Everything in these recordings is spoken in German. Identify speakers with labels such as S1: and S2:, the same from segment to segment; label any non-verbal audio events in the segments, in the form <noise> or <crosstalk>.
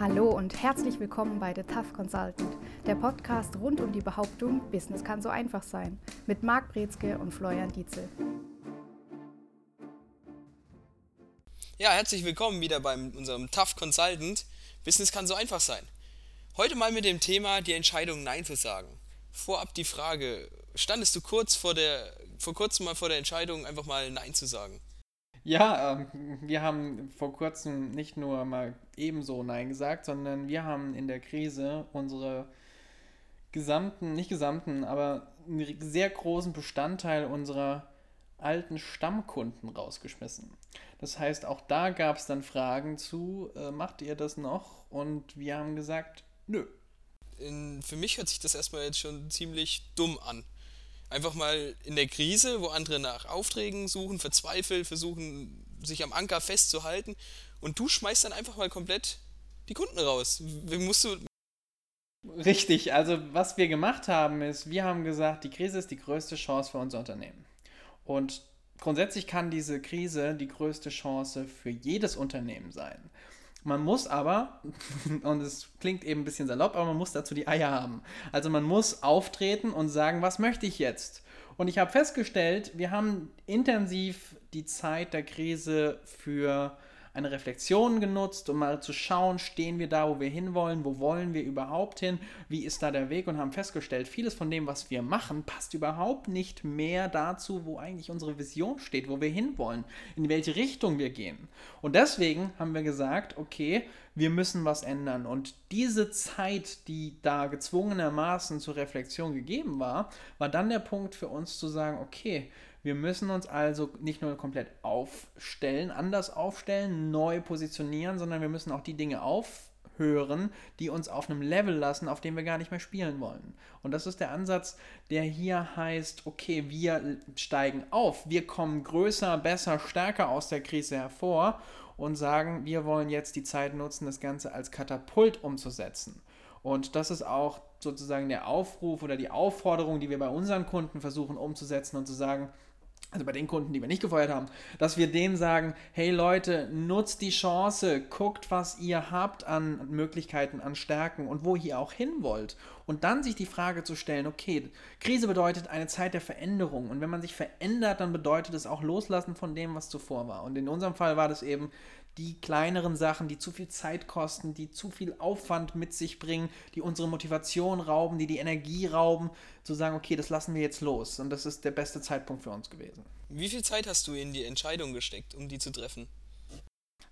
S1: Hallo und herzlich willkommen bei The Tough Consultant, der Podcast rund um die Behauptung, Business kann so einfach sein, mit Marc Brezke und Florian Dietzel.
S2: Ja, herzlich willkommen wieder bei unserem Tough Consultant. Business kann so einfach sein. Heute mal mit dem Thema die Entscheidung Nein zu sagen. Vorab die Frage, standest du kurz vor der, vor kurzem mal vor der Entscheidung, einfach mal Nein zu sagen?
S3: Ja, ähm, wir haben vor kurzem nicht nur mal ebenso Nein gesagt, sondern wir haben in der Krise unsere gesamten, nicht gesamten, aber einen sehr großen Bestandteil unserer alten Stammkunden rausgeschmissen. Das heißt, auch da gab es dann Fragen zu, äh, macht ihr das noch? Und wir haben gesagt, nö.
S2: In, für mich hört sich das erstmal jetzt schon ziemlich dumm an einfach mal in der Krise, wo andere nach Aufträgen suchen, verzweifelt, versuchen, sich am Anker festzuhalten und du schmeißt dann einfach mal komplett die Kunden raus. Wie musst du.
S3: Richtig, also was wir gemacht haben ist, wir haben gesagt, die Krise ist die größte Chance für unser Unternehmen. Und grundsätzlich kann diese Krise die größte Chance für jedes Unternehmen sein. Man muss aber, <laughs> und es klingt eben ein bisschen salopp, aber man muss dazu die Eier haben. Also man muss auftreten und sagen, was möchte ich jetzt? Und ich habe festgestellt, wir haben intensiv die Zeit der Krise für eine Reflexion genutzt, um mal zu schauen, stehen wir da, wo wir hinwollen, wo wollen wir überhaupt hin, wie ist da der Weg und haben festgestellt, vieles von dem, was wir machen, passt überhaupt nicht mehr dazu, wo eigentlich unsere Vision steht, wo wir hinwollen, in welche Richtung wir gehen. Und deswegen haben wir gesagt, okay, wir müssen was ändern. Und diese Zeit, die da gezwungenermaßen zur Reflexion gegeben war, war dann der Punkt für uns zu sagen, okay, wir müssen uns also nicht nur komplett aufstellen, anders aufstellen, neu positionieren, sondern wir müssen auch die Dinge aufhören, die uns auf einem Level lassen, auf dem wir gar nicht mehr spielen wollen. Und das ist der Ansatz, der hier heißt, okay, wir steigen auf, wir kommen größer, besser, stärker aus der Krise hervor und sagen, wir wollen jetzt die Zeit nutzen, das Ganze als Katapult umzusetzen. Und das ist auch sozusagen der Aufruf oder die Aufforderung, die wir bei unseren Kunden versuchen umzusetzen und zu sagen, also bei den Kunden, die wir nicht gefeuert haben, dass wir denen sagen, hey Leute, nutzt die Chance, guckt, was ihr habt an Möglichkeiten, an Stärken und wo ihr auch hin wollt. Und dann sich die Frage zu stellen, okay, Krise bedeutet eine Zeit der Veränderung. Und wenn man sich verändert, dann bedeutet es auch Loslassen von dem, was zuvor war. Und in unserem Fall war das eben die kleineren Sachen, die zu viel Zeit kosten, die zu viel Aufwand mit sich bringen, die unsere Motivation rauben, die die Energie rauben, zu sagen, okay, das lassen wir jetzt los. Und das ist der beste Zeitpunkt für uns gewesen.
S2: Wie viel Zeit hast du in die Entscheidung gesteckt, um die zu treffen?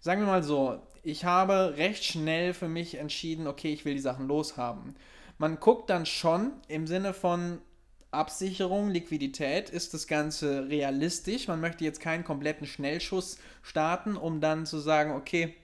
S3: Sagen wir mal so, ich habe recht schnell für mich entschieden, okay, ich will die Sachen loshaben. Man guckt dann schon im Sinne von, Absicherung, Liquidität, ist das Ganze realistisch. Man möchte jetzt keinen kompletten Schnellschuss starten, um dann zu sagen, okay,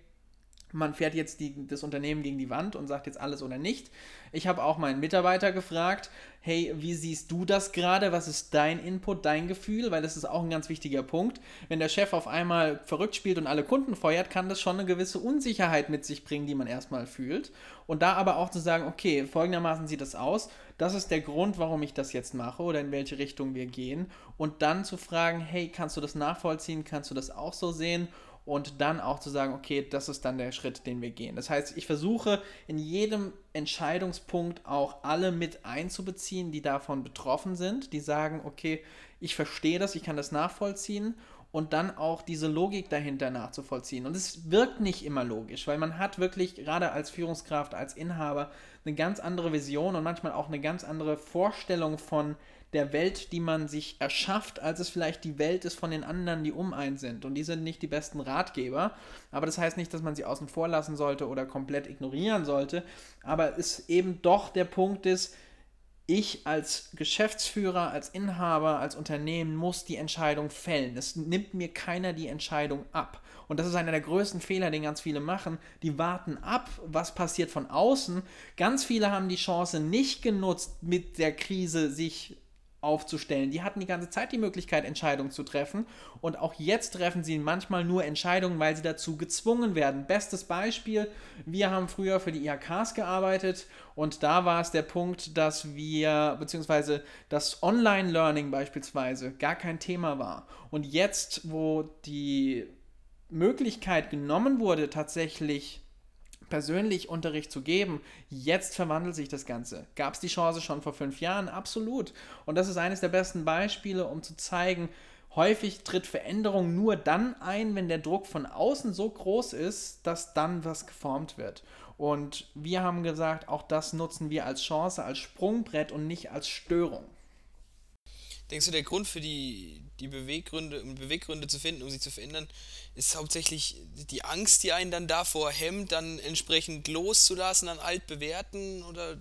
S3: man fährt jetzt die, das Unternehmen gegen die Wand und sagt jetzt alles oder nicht. Ich habe auch meinen Mitarbeiter gefragt, hey, wie siehst du das gerade? Was ist dein Input, dein Gefühl? Weil das ist auch ein ganz wichtiger Punkt. Wenn der Chef auf einmal verrückt spielt und alle Kunden feuert, kann das schon eine gewisse Unsicherheit mit sich bringen, die man erstmal fühlt. Und da aber auch zu sagen, okay, folgendermaßen sieht das aus. Das ist der Grund, warum ich das jetzt mache oder in welche Richtung wir gehen. Und dann zu fragen, hey, kannst du das nachvollziehen? Kannst du das auch so sehen? Und dann auch zu sagen, okay, das ist dann der Schritt, den wir gehen. Das heißt, ich versuche in jedem Entscheidungspunkt auch alle mit einzubeziehen, die davon betroffen sind, die sagen, okay, ich verstehe das, ich kann das nachvollziehen und dann auch diese Logik dahinter nachzuvollziehen. Und es wirkt nicht immer logisch, weil man hat wirklich gerade als Führungskraft, als Inhaber eine ganz andere Vision und manchmal auch eine ganz andere Vorstellung von der Welt, die man sich erschafft, als es vielleicht die Welt ist von den anderen, die um einen sind. Und die sind nicht die besten Ratgeber. Aber das heißt nicht, dass man sie außen vor lassen sollte oder komplett ignorieren sollte. Aber es eben doch der Punkt ist, ich als Geschäftsführer, als Inhaber, als Unternehmen muss die Entscheidung fällen. Es nimmt mir keiner die Entscheidung ab. Und das ist einer der größten Fehler, den ganz viele machen. Die warten ab, was passiert von außen. Ganz viele haben die Chance nicht genutzt, mit der Krise sich aufzustellen. Die hatten die ganze Zeit die Möglichkeit, Entscheidungen zu treffen. Und auch jetzt treffen sie manchmal nur Entscheidungen, weil sie dazu gezwungen werden. Bestes Beispiel, wir haben früher für die IHKs gearbeitet und da war es der Punkt, dass wir, beziehungsweise das Online-Learning beispielsweise gar kein Thema war. Und jetzt, wo die Möglichkeit genommen wurde, tatsächlich persönlich Unterricht zu geben. Jetzt verwandelt sich das Ganze. Gab es die Chance schon vor fünf Jahren? Absolut. Und das ist eines der besten Beispiele, um zu zeigen, häufig tritt Veränderung nur dann ein, wenn der Druck von außen so groß ist, dass dann was geformt wird. Und wir haben gesagt, auch das nutzen wir als Chance, als Sprungbrett und nicht als Störung.
S2: Denkst du, der Grund für die, die Beweggründe, um Beweggründe zu finden, um sich zu verändern, ist hauptsächlich die Angst, die einen dann davor hemmt, dann entsprechend loszulassen an altbewährten oder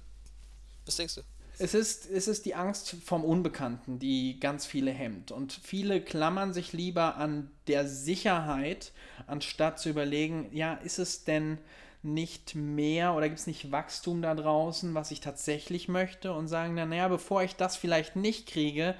S2: was denkst du?
S3: Es ist, es ist die Angst vom Unbekannten, die ganz viele hemmt. Und viele klammern sich lieber an der Sicherheit, anstatt zu überlegen, ja, ist es denn nicht mehr oder gibt es nicht Wachstum da draußen, was ich tatsächlich möchte und sagen dann, naja, bevor ich das vielleicht nicht kriege,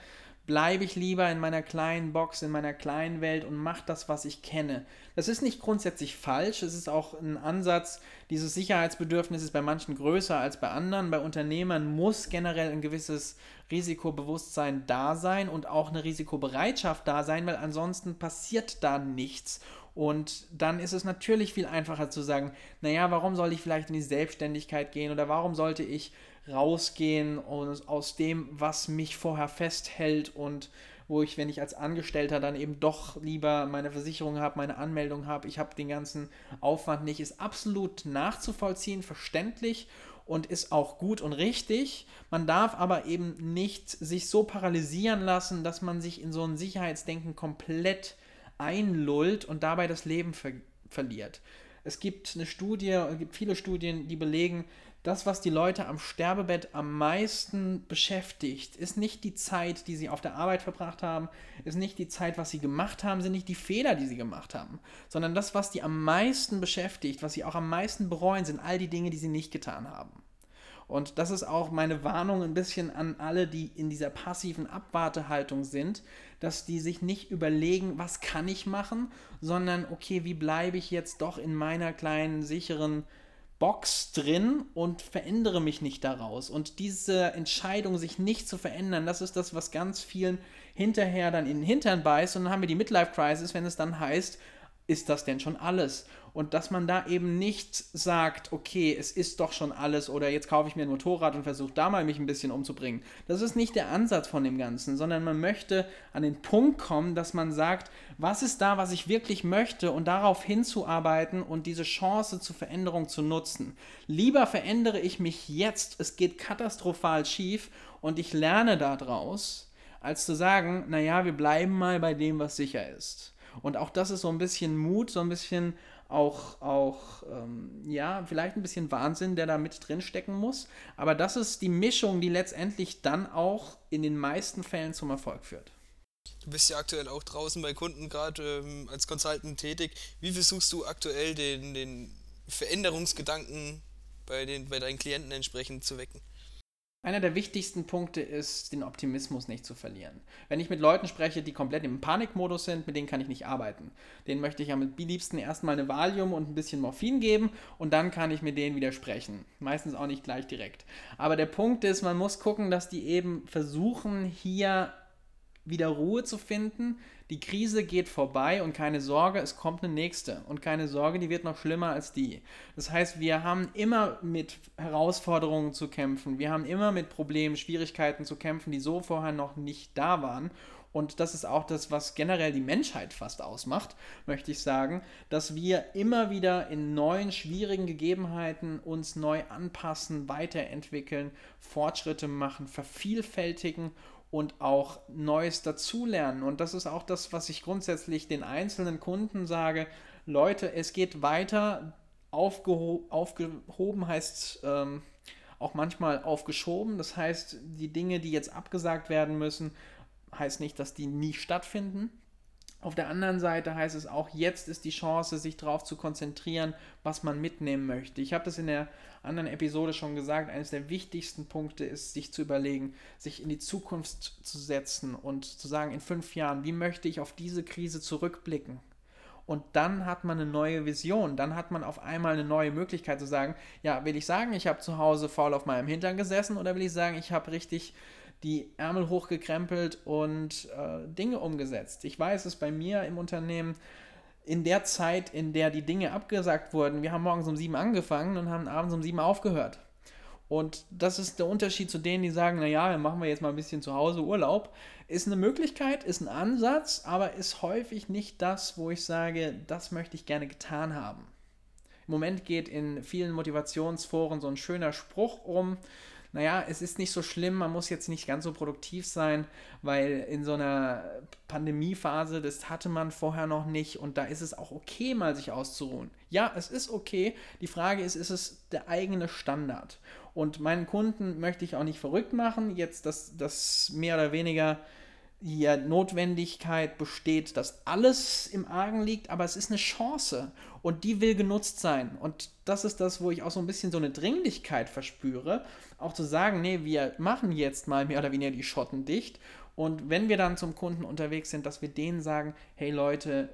S3: bleibe ich lieber in meiner kleinen Box, in meiner kleinen Welt und mache das, was ich kenne. Das ist nicht grundsätzlich falsch, es ist auch ein Ansatz, dieses Sicherheitsbedürfnis ist bei manchen größer als bei anderen. Bei Unternehmern muss generell ein gewisses Risikobewusstsein da sein und auch eine Risikobereitschaft da sein, weil ansonsten passiert da nichts. Und dann ist es natürlich viel einfacher zu sagen, naja, warum soll ich vielleicht in die Selbstständigkeit gehen oder warum sollte ich rausgehen und aus dem, was mich vorher festhält und wo ich, wenn ich als Angestellter dann eben doch lieber meine Versicherung habe, meine Anmeldung habe, ich habe den ganzen Aufwand nicht, ist absolut nachzuvollziehen, verständlich und ist auch gut und richtig. Man darf aber eben nicht sich so paralysieren lassen, dass man sich in so ein Sicherheitsdenken komplett einlullt und dabei das Leben ver verliert. Es gibt eine Studie, es gibt viele Studien, die belegen, das, was die Leute am Sterbebett am meisten beschäftigt, ist nicht die Zeit, die sie auf der Arbeit verbracht haben, ist nicht die Zeit, was sie gemacht haben, sind nicht die Fehler, die sie gemacht haben, sondern das, was die am meisten beschäftigt, was sie auch am meisten bereuen, sind all die Dinge, die sie nicht getan haben. Und das ist auch meine Warnung ein bisschen an alle, die in dieser passiven Abwartehaltung sind, dass die sich nicht überlegen, was kann ich machen, sondern okay, wie bleibe ich jetzt doch in meiner kleinen sicheren Box drin und verändere mich nicht daraus. Und diese Entscheidung, sich nicht zu verändern, das ist das, was ganz vielen hinterher dann in den Hintern beißt. Und dann haben wir die Midlife-Crisis, wenn es dann heißt, ist das denn schon alles? Und dass man da eben nicht sagt, okay, es ist doch schon alles oder jetzt kaufe ich mir ein Motorrad und versuche da mal mich ein bisschen umzubringen. Das ist nicht der Ansatz von dem Ganzen, sondern man möchte an den Punkt kommen, dass man sagt, was ist da, was ich wirklich möchte und darauf hinzuarbeiten und diese Chance zur Veränderung zu nutzen. Lieber verändere ich mich jetzt, es geht katastrophal schief und ich lerne daraus, als zu sagen, naja, wir bleiben mal bei dem, was sicher ist. Und auch das ist so ein bisschen Mut, so ein bisschen auch, auch ähm, ja, vielleicht ein bisschen Wahnsinn, der da mit drin stecken muss. Aber das ist die Mischung, die letztendlich dann auch in den meisten Fällen zum Erfolg führt.
S2: Du bist ja aktuell auch draußen bei Kunden gerade ähm, als Consultant tätig. Wie versuchst du aktuell den, den Veränderungsgedanken bei, den, bei deinen Klienten entsprechend zu wecken?
S3: Einer der wichtigsten Punkte ist, den Optimismus nicht zu verlieren. Wenn ich mit Leuten spreche, die komplett im Panikmodus sind, mit denen kann ich nicht arbeiten. Denen möchte ich am liebsten erstmal eine Valium und ein bisschen Morphin geben und dann kann ich mit denen wieder sprechen. Meistens auch nicht gleich direkt. Aber der Punkt ist, man muss gucken, dass die eben versuchen, hier wieder Ruhe zu finden. Die Krise geht vorbei und keine Sorge, es kommt eine nächste. Und keine Sorge, die wird noch schlimmer als die. Das heißt, wir haben immer mit Herausforderungen zu kämpfen. Wir haben immer mit Problemen, Schwierigkeiten zu kämpfen, die so vorher noch nicht da waren. Und das ist auch das, was generell die Menschheit fast ausmacht, möchte ich sagen, dass wir immer wieder in neuen, schwierigen Gegebenheiten uns neu anpassen, weiterentwickeln, Fortschritte machen, vervielfältigen und auch Neues dazulernen. Und das ist auch das, was ich grundsätzlich den einzelnen Kunden sage. Leute, es geht weiter. Aufgeho aufgehoben heißt ähm, auch manchmal aufgeschoben. Das heißt, die Dinge, die jetzt abgesagt werden müssen, heißt nicht, dass die nie stattfinden. Auf der anderen Seite heißt es auch, jetzt ist die Chance, sich darauf zu konzentrieren, was man mitnehmen möchte. Ich habe das in der anderen Episode schon gesagt, eines der wichtigsten Punkte ist, sich zu überlegen, sich in die Zukunft zu setzen und zu sagen, in fünf Jahren, wie möchte ich auf diese Krise zurückblicken? Und dann hat man eine neue Vision, dann hat man auf einmal eine neue Möglichkeit zu sagen, ja, will ich sagen, ich habe zu Hause faul auf meinem Hintern gesessen oder will ich sagen, ich habe richtig die Ärmel hochgekrempelt und äh, Dinge umgesetzt. Ich weiß es bei mir im Unternehmen, in der Zeit, in der die Dinge abgesagt wurden, wir haben morgens um sieben angefangen und haben abends um sieben aufgehört. Und das ist der Unterschied zu denen, die sagen, naja, dann machen wir jetzt mal ein bisschen zu Hause Urlaub. Ist eine Möglichkeit, ist ein Ansatz, aber ist häufig nicht das, wo ich sage, das möchte ich gerne getan haben. Im Moment geht in vielen Motivationsforen so ein schöner Spruch um, naja, es ist nicht so schlimm, man muss jetzt nicht ganz so produktiv sein, weil in so einer Pandemiephase, das hatte man vorher noch nicht und da ist es auch okay, mal sich auszuruhen. Ja, es ist okay. Die Frage ist, ist es der eigene Standard? Und meinen Kunden möchte ich auch nicht verrückt machen, jetzt, dass das mehr oder weniger hier Notwendigkeit besteht, dass alles im Argen liegt, aber es ist eine Chance und die will genutzt sein. Und das ist das, wo ich auch so ein bisschen so eine Dringlichkeit verspüre, auch zu sagen, nee, wir machen jetzt mal mehr oder weniger die Schotten dicht. Und wenn wir dann zum Kunden unterwegs sind, dass wir denen sagen, hey Leute,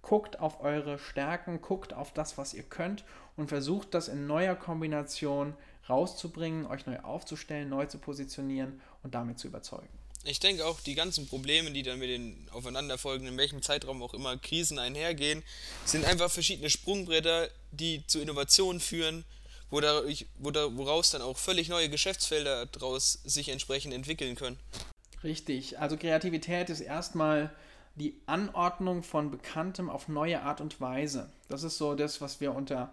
S3: guckt auf eure Stärken, guckt auf das, was ihr könnt und versucht das in neuer Kombination rauszubringen, euch neu aufzustellen, neu zu positionieren und damit zu überzeugen.
S2: Ich denke auch, die ganzen Probleme, die dann mit den aufeinanderfolgenden, in welchem Zeitraum auch immer Krisen einhergehen, sind einfach verschiedene Sprungbretter, die zu Innovationen führen, wo dadurch, wo da, woraus dann auch völlig neue Geschäftsfelder daraus sich entsprechend entwickeln können.
S3: Richtig, also Kreativität ist erstmal die Anordnung von Bekanntem auf neue Art und Weise. Das ist so das, was wir unter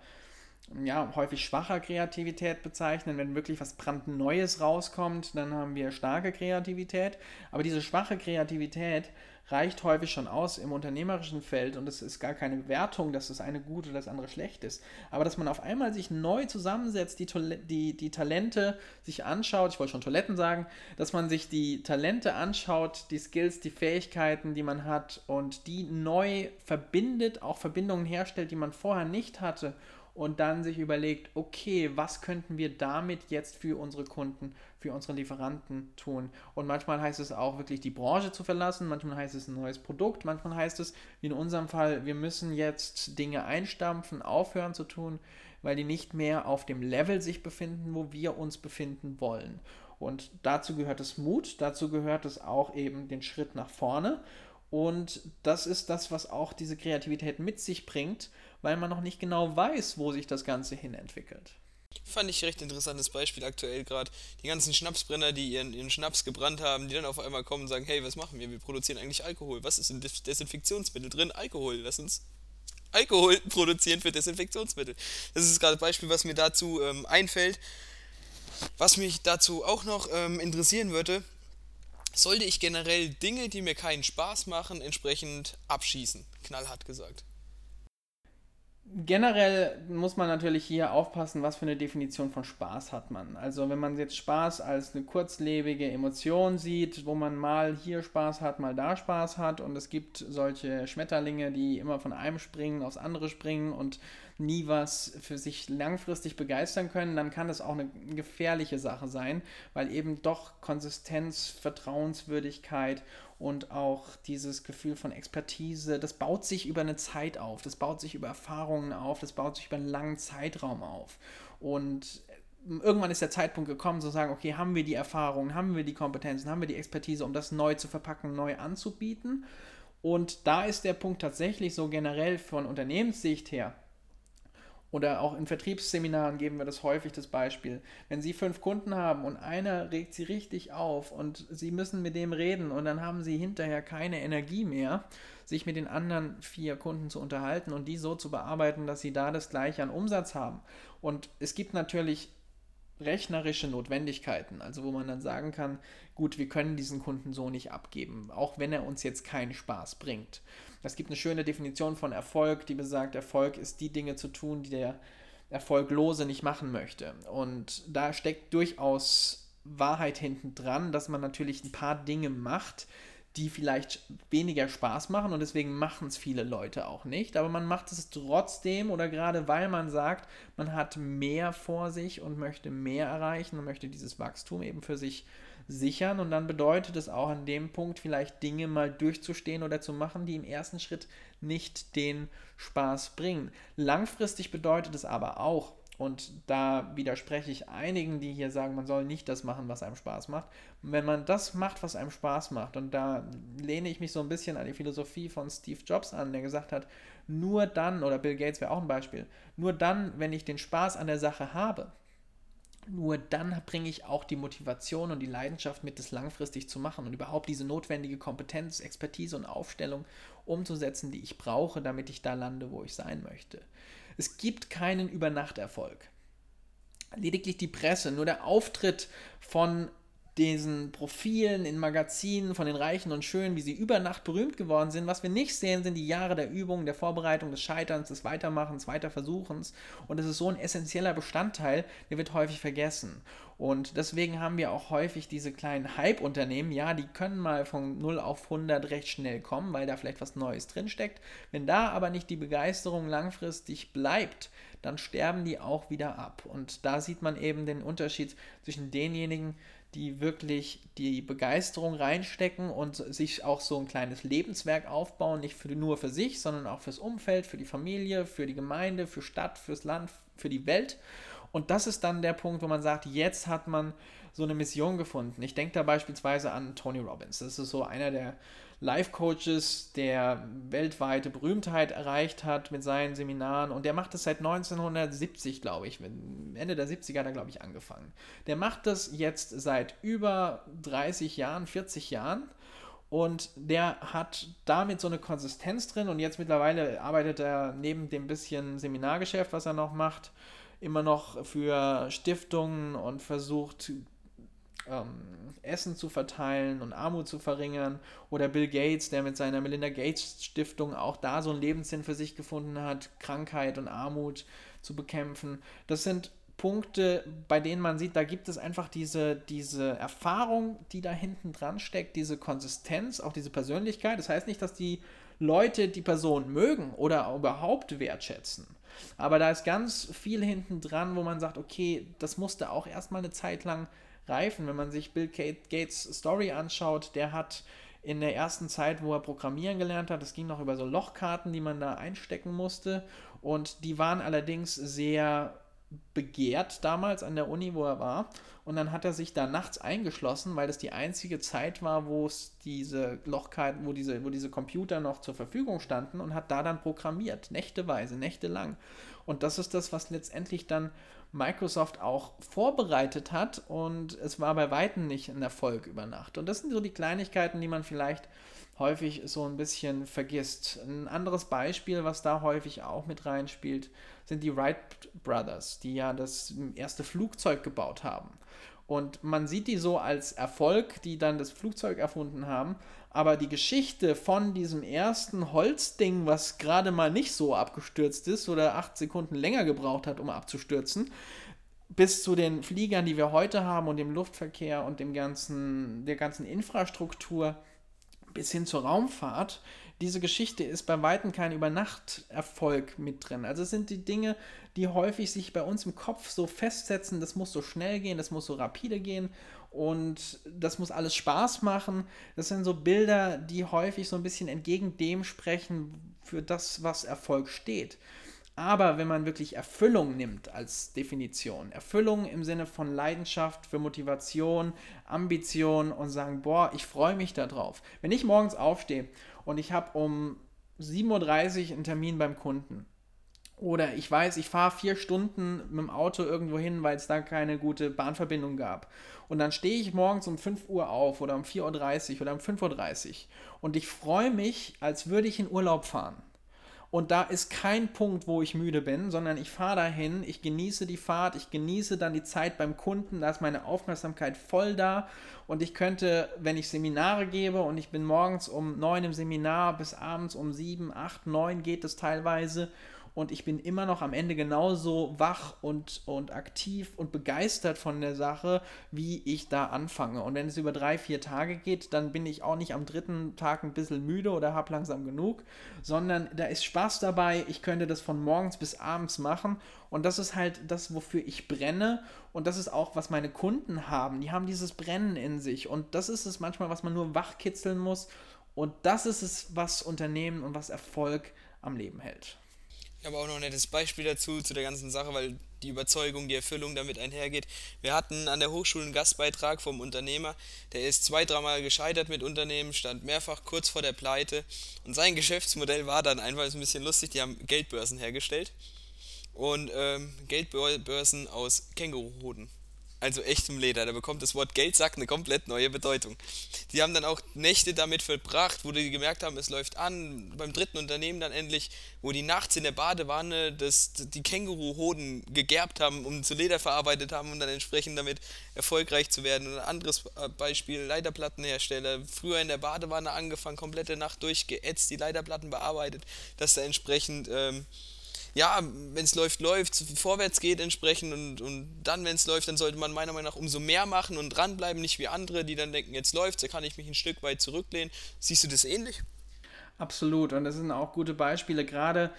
S3: ja, häufig schwacher Kreativität bezeichnen. Wenn wirklich was brandneues rauskommt, dann haben wir starke Kreativität. Aber diese schwache Kreativität reicht häufig schon aus im unternehmerischen Feld und es ist gar keine Wertung, dass das eine gut oder das andere schlecht ist. Aber dass man auf einmal sich neu zusammensetzt, die, die, die Talente sich anschaut, ich wollte schon Toiletten sagen, dass man sich die Talente anschaut, die Skills, die Fähigkeiten, die man hat und die neu verbindet, auch Verbindungen herstellt, die man vorher nicht hatte und dann sich überlegt, okay, was könnten wir damit jetzt für unsere Kunden, für unsere Lieferanten tun? Und manchmal heißt es auch wirklich die Branche zu verlassen, manchmal heißt es ein neues Produkt, manchmal heißt es, wie in unserem Fall, wir müssen jetzt Dinge einstampfen, aufhören zu tun, weil die nicht mehr auf dem Level sich befinden, wo wir uns befinden wollen. Und dazu gehört es Mut, dazu gehört es auch eben den Schritt nach vorne. Und das ist das, was auch diese Kreativität mit sich bringt, weil man noch nicht genau weiß, wo sich das Ganze hin entwickelt.
S2: Fand ich recht interessantes Beispiel aktuell gerade. Die ganzen Schnapsbrenner, die ihren, ihren Schnaps gebrannt haben, die dann auf einmal kommen und sagen, hey, was machen wir? Wir produzieren eigentlich Alkohol. Was ist in Desinfektionsmittel drin? Alkohol. Lass uns Alkohol <laughs> produzieren für Desinfektionsmittel. Das ist gerade ein Beispiel, was mir dazu ähm, einfällt. Was mich dazu auch noch ähm, interessieren würde, sollte ich generell Dinge, die mir keinen Spaß machen, entsprechend abschießen. Knallhart gesagt.
S3: Generell muss man natürlich hier aufpassen, was für eine Definition von Spaß hat man. Also wenn man jetzt Spaß als eine kurzlebige Emotion sieht, wo man mal hier Spaß hat, mal da Spaß hat und es gibt solche Schmetterlinge, die immer von einem springen aufs andere springen und nie was für sich langfristig begeistern können, dann kann das auch eine gefährliche Sache sein, weil eben doch Konsistenz, Vertrauenswürdigkeit und auch dieses Gefühl von Expertise, das baut sich über eine Zeit auf, das baut sich über Erfahrungen auf, das baut sich über einen langen Zeitraum auf. Und irgendwann ist der Zeitpunkt gekommen, zu sagen, okay, haben wir die Erfahrungen, haben wir die Kompetenzen, haben wir die Expertise, um das neu zu verpacken, neu anzubieten. Und da ist der Punkt tatsächlich so generell von Unternehmenssicht her, oder auch in Vertriebsseminaren geben wir das häufig das Beispiel. Wenn Sie fünf Kunden haben und einer regt Sie richtig auf und Sie müssen mit dem reden und dann haben Sie hinterher keine Energie mehr, sich mit den anderen vier Kunden zu unterhalten und die so zu bearbeiten, dass Sie da das gleiche an Umsatz haben. Und es gibt natürlich rechnerische Notwendigkeiten, also wo man dann sagen kann, gut, wir können diesen Kunden so nicht abgeben, auch wenn er uns jetzt keinen Spaß bringt. Es gibt eine schöne Definition von Erfolg, die besagt, Erfolg ist die Dinge zu tun, die der Erfolglose nicht machen möchte. Und da steckt durchaus Wahrheit hinten dran, dass man natürlich ein paar Dinge macht, die vielleicht weniger Spaß machen und deswegen machen es viele Leute auch nicht. Aber man macht es trotzdem oder gerade weil man sagt, man hat mehr vor sich und möchte mehr erreichen und möchte dieses Wachstum eben für sich sichern. Und dann bedeutet es auch an dem Punkt vielleicht Dinge mal durchzustehen oder zu machen, die im ersten Schritt nicht den Spaß bringen. Langfristig bedeutet es aber auch, und da widerspreche ich einigen, die hier sagen, man soll nicht das machen, was einem Spaß macht. Wenn man das macht, was einem Spaß macht, und da lehne ich mich so ein bisschen an die Philosophie von Steve Jobs an, der gesagt hat, nur dann, oder Bill Gates wäre auch ein Beispiel, nur dann, wenn ich den Spaß an der Sache habe, nur dann bringe ich auch die Motivation und die Leidenschaft mit, das langfristig zu machen und überhaupt diese notwendige Kompetenz, Expertise und Aufstellung umzusetzen, die ich brauche, damit ich da lande, wo ich sein möchte. Es gibt keinen Übernachterfolg. Lediglich die Presse, nur der Auftritt von diesen Profilen in Magazinen von den Reichen und Schönen, wie sie über Nacht berühmt geworden sind. Was wir nicht sehen, sind die Jahre der Übung, der Vorbereitung, des Scheiterns, des Weitermachens, Weiterversuchens. Und das ist so ein essentieller Bestandteil, der wird häufig vergessen. Und deswegen haben wir auch häufig diese kleinen Hype-Unternehmen. Ja, die können mal von 0 auf 100 recht schnell kommen, weil da vielleicht was Neues drinsteckt. Wenn da aber nicht die Begeisterung langfristig bleibt, dann sterben die auch wieder ab. Und da sieht man eben den Unterschied zwischen denjenigen, wirklich die Begeisterung reinstecken und sich auch so ein kleines Lebenswerk aufbauen, nicht für, nur für sich, sondern auch fürs Umfeld, für die Familie, für die Gemeinde, für Stadt, fürs Land, für die Welt. Und das ist dann der Punkt, wo man sagt, jetzt hat man so eine Mission gefunden. Ich denke da beispielsweise an Tony Robbins. Das ist so einer der Life-Coaches, der weltweite Berühmtheit erreicht hat mit seinen Seminaren. Und der macht das seit 1970, glaube ich. Ende der 70er hat er, glaube ich, angefangen. Der macht das jetzt seit über 30 Jahren, 40 Jahren. Und der hat damit so eine Konsistenz drin. Und jetzt mittlerweile arbeitet er neben dem bisschen Seminargeschäft, was er noch macht, immer noch für Stiftungen und versucht ähm, Essen zu verteilen und Armut zu verringern. Oder Bill Gates, der mit seiner Melinda Gates Stiftung auch da so einen Lebenssinn für sich gefunden hat, Krankheit und Armut zu bekämpfen. Das sind Punkte, bei denen man sieht, da gibt es einfach diese, diese Erfahrung, die da hinten dran steckt, diese Konsistenz, auch diese Persönlichkeit. Das heißt nicht, dass die Leute die Person mögen oder überhaupt wertschätzen. Aber da ist ganz viel hinten dran, wo man sagt, okay, das musste auch erstmal eine Zeit lang reifen. Wenn man sich Bill Gates Story anschaut, der hat in der ersten Zeit, wo er Programmieren gelernt hat, das ging noch über so Lochkarten, die man da einstecken musste. Und die waren allerdings sehr begehrt damals an der Uni, wo er war. Und dann hat er sich da nachts eingeschlossen, weil das die einzige Zeit war, wo es diese Lochkarten, wo diese, wo diese Computer noch zur Verfügung standen und hat da dann programmiert, nächteweise, nächtelang. Und das ist das, was letztendlich dann Microsoft auch vorbereitet hat und es war bei weitem nicht ein Erfolg über Nacht. Und das sind so die Kleinigkeiten, die man vielleicht häufig so ein bisschen vergisst. Ein anderes Beispiel, was da häufig auch mit reinspielt, sind die Wright Brothers, die ja das erste Flugzeug gebaut haben. Und man sieht die so als Erfolg, die dann das Flugzeug erfunden haben. Aber die Geschichte von diesem ersten Holzding, was gerade mal nicht so abgestürzt ist oder acht Sekunden länger gebraucht hat, um abzustürzen, bis zu den Fliegern, die wir heute haben und dem Luftverkehr und dem ganzen, der ganzen Infrastruktur, bis hin zur Raumfahrt, diese Geschichte ist bei weitem kein Übernachterfolg mit drin. Also es sind die Dinge, die häufig sich bei uns im Kopf so festsetzen, das muss so schnell gehen, das muss so rapide gehen und das muss alles Spaß machen. Das sind so Bilder, die häufig so ein bisschen entgegen dem sprechen, für das, was Erfolg steht. Aber wenn man wirklich Erfüllung nimmt als Definition, Erfüllung im Sinne von Leidenschaft für Motivation, Ambition und sagen, boah, ich freue mich darauf. Wenn ich morgens aufstehe und ich habe um 7.30 Uhr einen Termin beim Kunden oder ich weiß, ich fahre vier Stunden mit dem Auto irgendwo hin, weil es da keine gute Bahnverbindung gab. Und dann stehe ich morgens um 5 Uhr auf oder um 4.30 Uhr oder um 5.30 Uhr und ich freue mich, als würde ich in Urlaub fahren. Und da ist kein Punkt, wo ich müde bin, sondern ich fahre dahin, ich genieße die Fahrt, ich genieße dann die Zeit beim Kunden, da ist meine Aufmerksamkeit voll da. Und ich könnte, wenn ich Seminare gebe und ich bin morgens um neun im Seminar bis abends um sieben, acht, neun geht es teilweise und ich bin immer noch am Ende genauso wach und, und aktiv und begeistert von der Sache, wie ich da anfange. Und wenn es über drei, vier Tage geht, dann bin ich auch nicht am dritten Tag ein bisschen müde oder habe langsam genug, sondern da ist Spaß dabei. Ich könnte das von morgens bis abends machen und das ist halt das, wofür ich brenne und das ist auch, was meine Kunden haben. Die haben dieses Brennen in sich und das ist es manchmal, was man nur wachkitzeln muss und das ist es, was Unternehmen und was Erfolg am Leben hält.
S2: Habe auch noch ein nettes Beispiel dazu, zu der ganzen Sache, weil die Überzeugung, die Erfüllung damit einhergeht. Wir hatten an der Hochschule einen Gastbeitrag vom Unternehmer, der ist zwei, dreimal gescheitert mit Unternehmen, stand mehrfach kurz vor der Pleite und sein <laughs> Geschäftsmodell war dann einfach, ist ein bisschen lustig, die haben Geldbörsen hergestellt und ähm, Geldbörsen aus Känguruhoden also echtem Leder. Da bekommt das Wort Geldsack eine komplett neue Bedeutung. Die haben dann auch Nächte damit verbracht, wo die gemerkt haben, es läuft an. Beim dritten Unternehmen dann endlich, wo die nachts in der Badewanne das, die Känguruhoden gegerbt haben und zu Leder verarbeitet haben und dann entsprechend damit erfolgreich zu werden. Und ein anderes äh, Beispiel, Leiterplattenhersteller. Früher in der Badewanne angefangen, komplette Nacht durchgeätzt, die Leiterplatten bearbeitet, dass da entsprechend... Ähm, ja, wenn es läuft, läuft, vorwärts geht entsprechend und, und dann, wenn es läuft, dann sollte man meiner Meinung nach umso mehr machen und dranbleiben, nicht wie andere, die dann denken, jetzt läuft da kann ich mich ein Stück weit zurücklehnen. Siehst du das ähnlich?
S3: Absolut und das sind auch gute Beispiele, gerade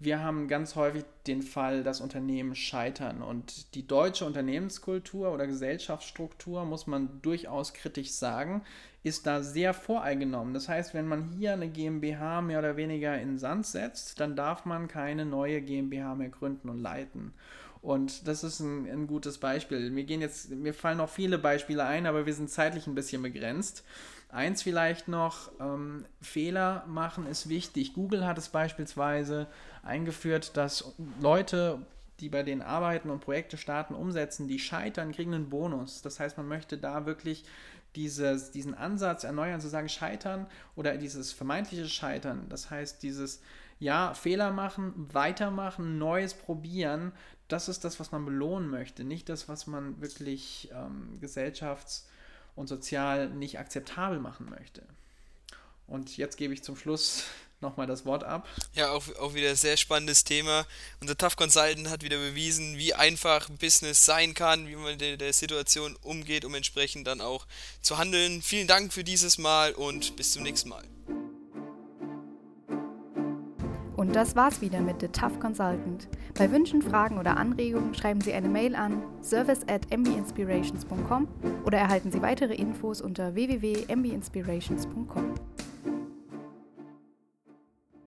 S3: wir haben ganz häufig den Fall, dass Unternehmen scheitern und die deutsche Unternehmenskultur oder Gesellschaftsstruktur, muss man durchaus kritisch sagen, ist da sehr voreingenommen. Das heißt, wenn man hier eine GmbH mehr oder weniger in Sand setzt, dann darf man keine neue GmbH mehr gründen und leiten. Und das ist ein, ein gutes Beispiel. Mir gehen jetzt, mir fallen noch viele Beispiele ein, aber wir sind zeitlich ein bisschen begrenzt. Eins vielleicht noch, ähm, Fehler machen ist wichtig. Google hat es beispielsweise eingeführt, dass Leute, die bei denen arbeiten und Projekte starten, umsetzen, die scheitern, kriegen einen Bonus. Das heißt, man möchte da wirklich dieses, diesen Ansatz erneuern, zu sagen, scheitern oder dieses vermeintliche Scheitern, das heißt dieses, ja, Fehler machen, weitermachen, Neues probieren, das ist das, was man belohnen möchte, nicht das, was man wirklich ähm, gesellschafts- und sozial nicht akzeptabel machen möchte. Und jetzt gebe ich zum Schluss nochmal das Wort ab.
S2: Ja, auch, auch wieder ein sehr spannendes Thema. Unser Tough Consultant hat wieder bewiesen, wie einfach Business sein kann, wie man mit der Situation umgeht, um entsprechend dann auch zu handeln. Vielen Dank für dieses Mal und bis zum nächsten Mal.
S1: Und das war's wieder mit The Tough Consultant. Bei Wünschen, Fragen oder Anregungen schreiben Sie eine Mail an service at mbinspirations.com oder erhalten Sie weitere Infos unter www.mbinspirations.com.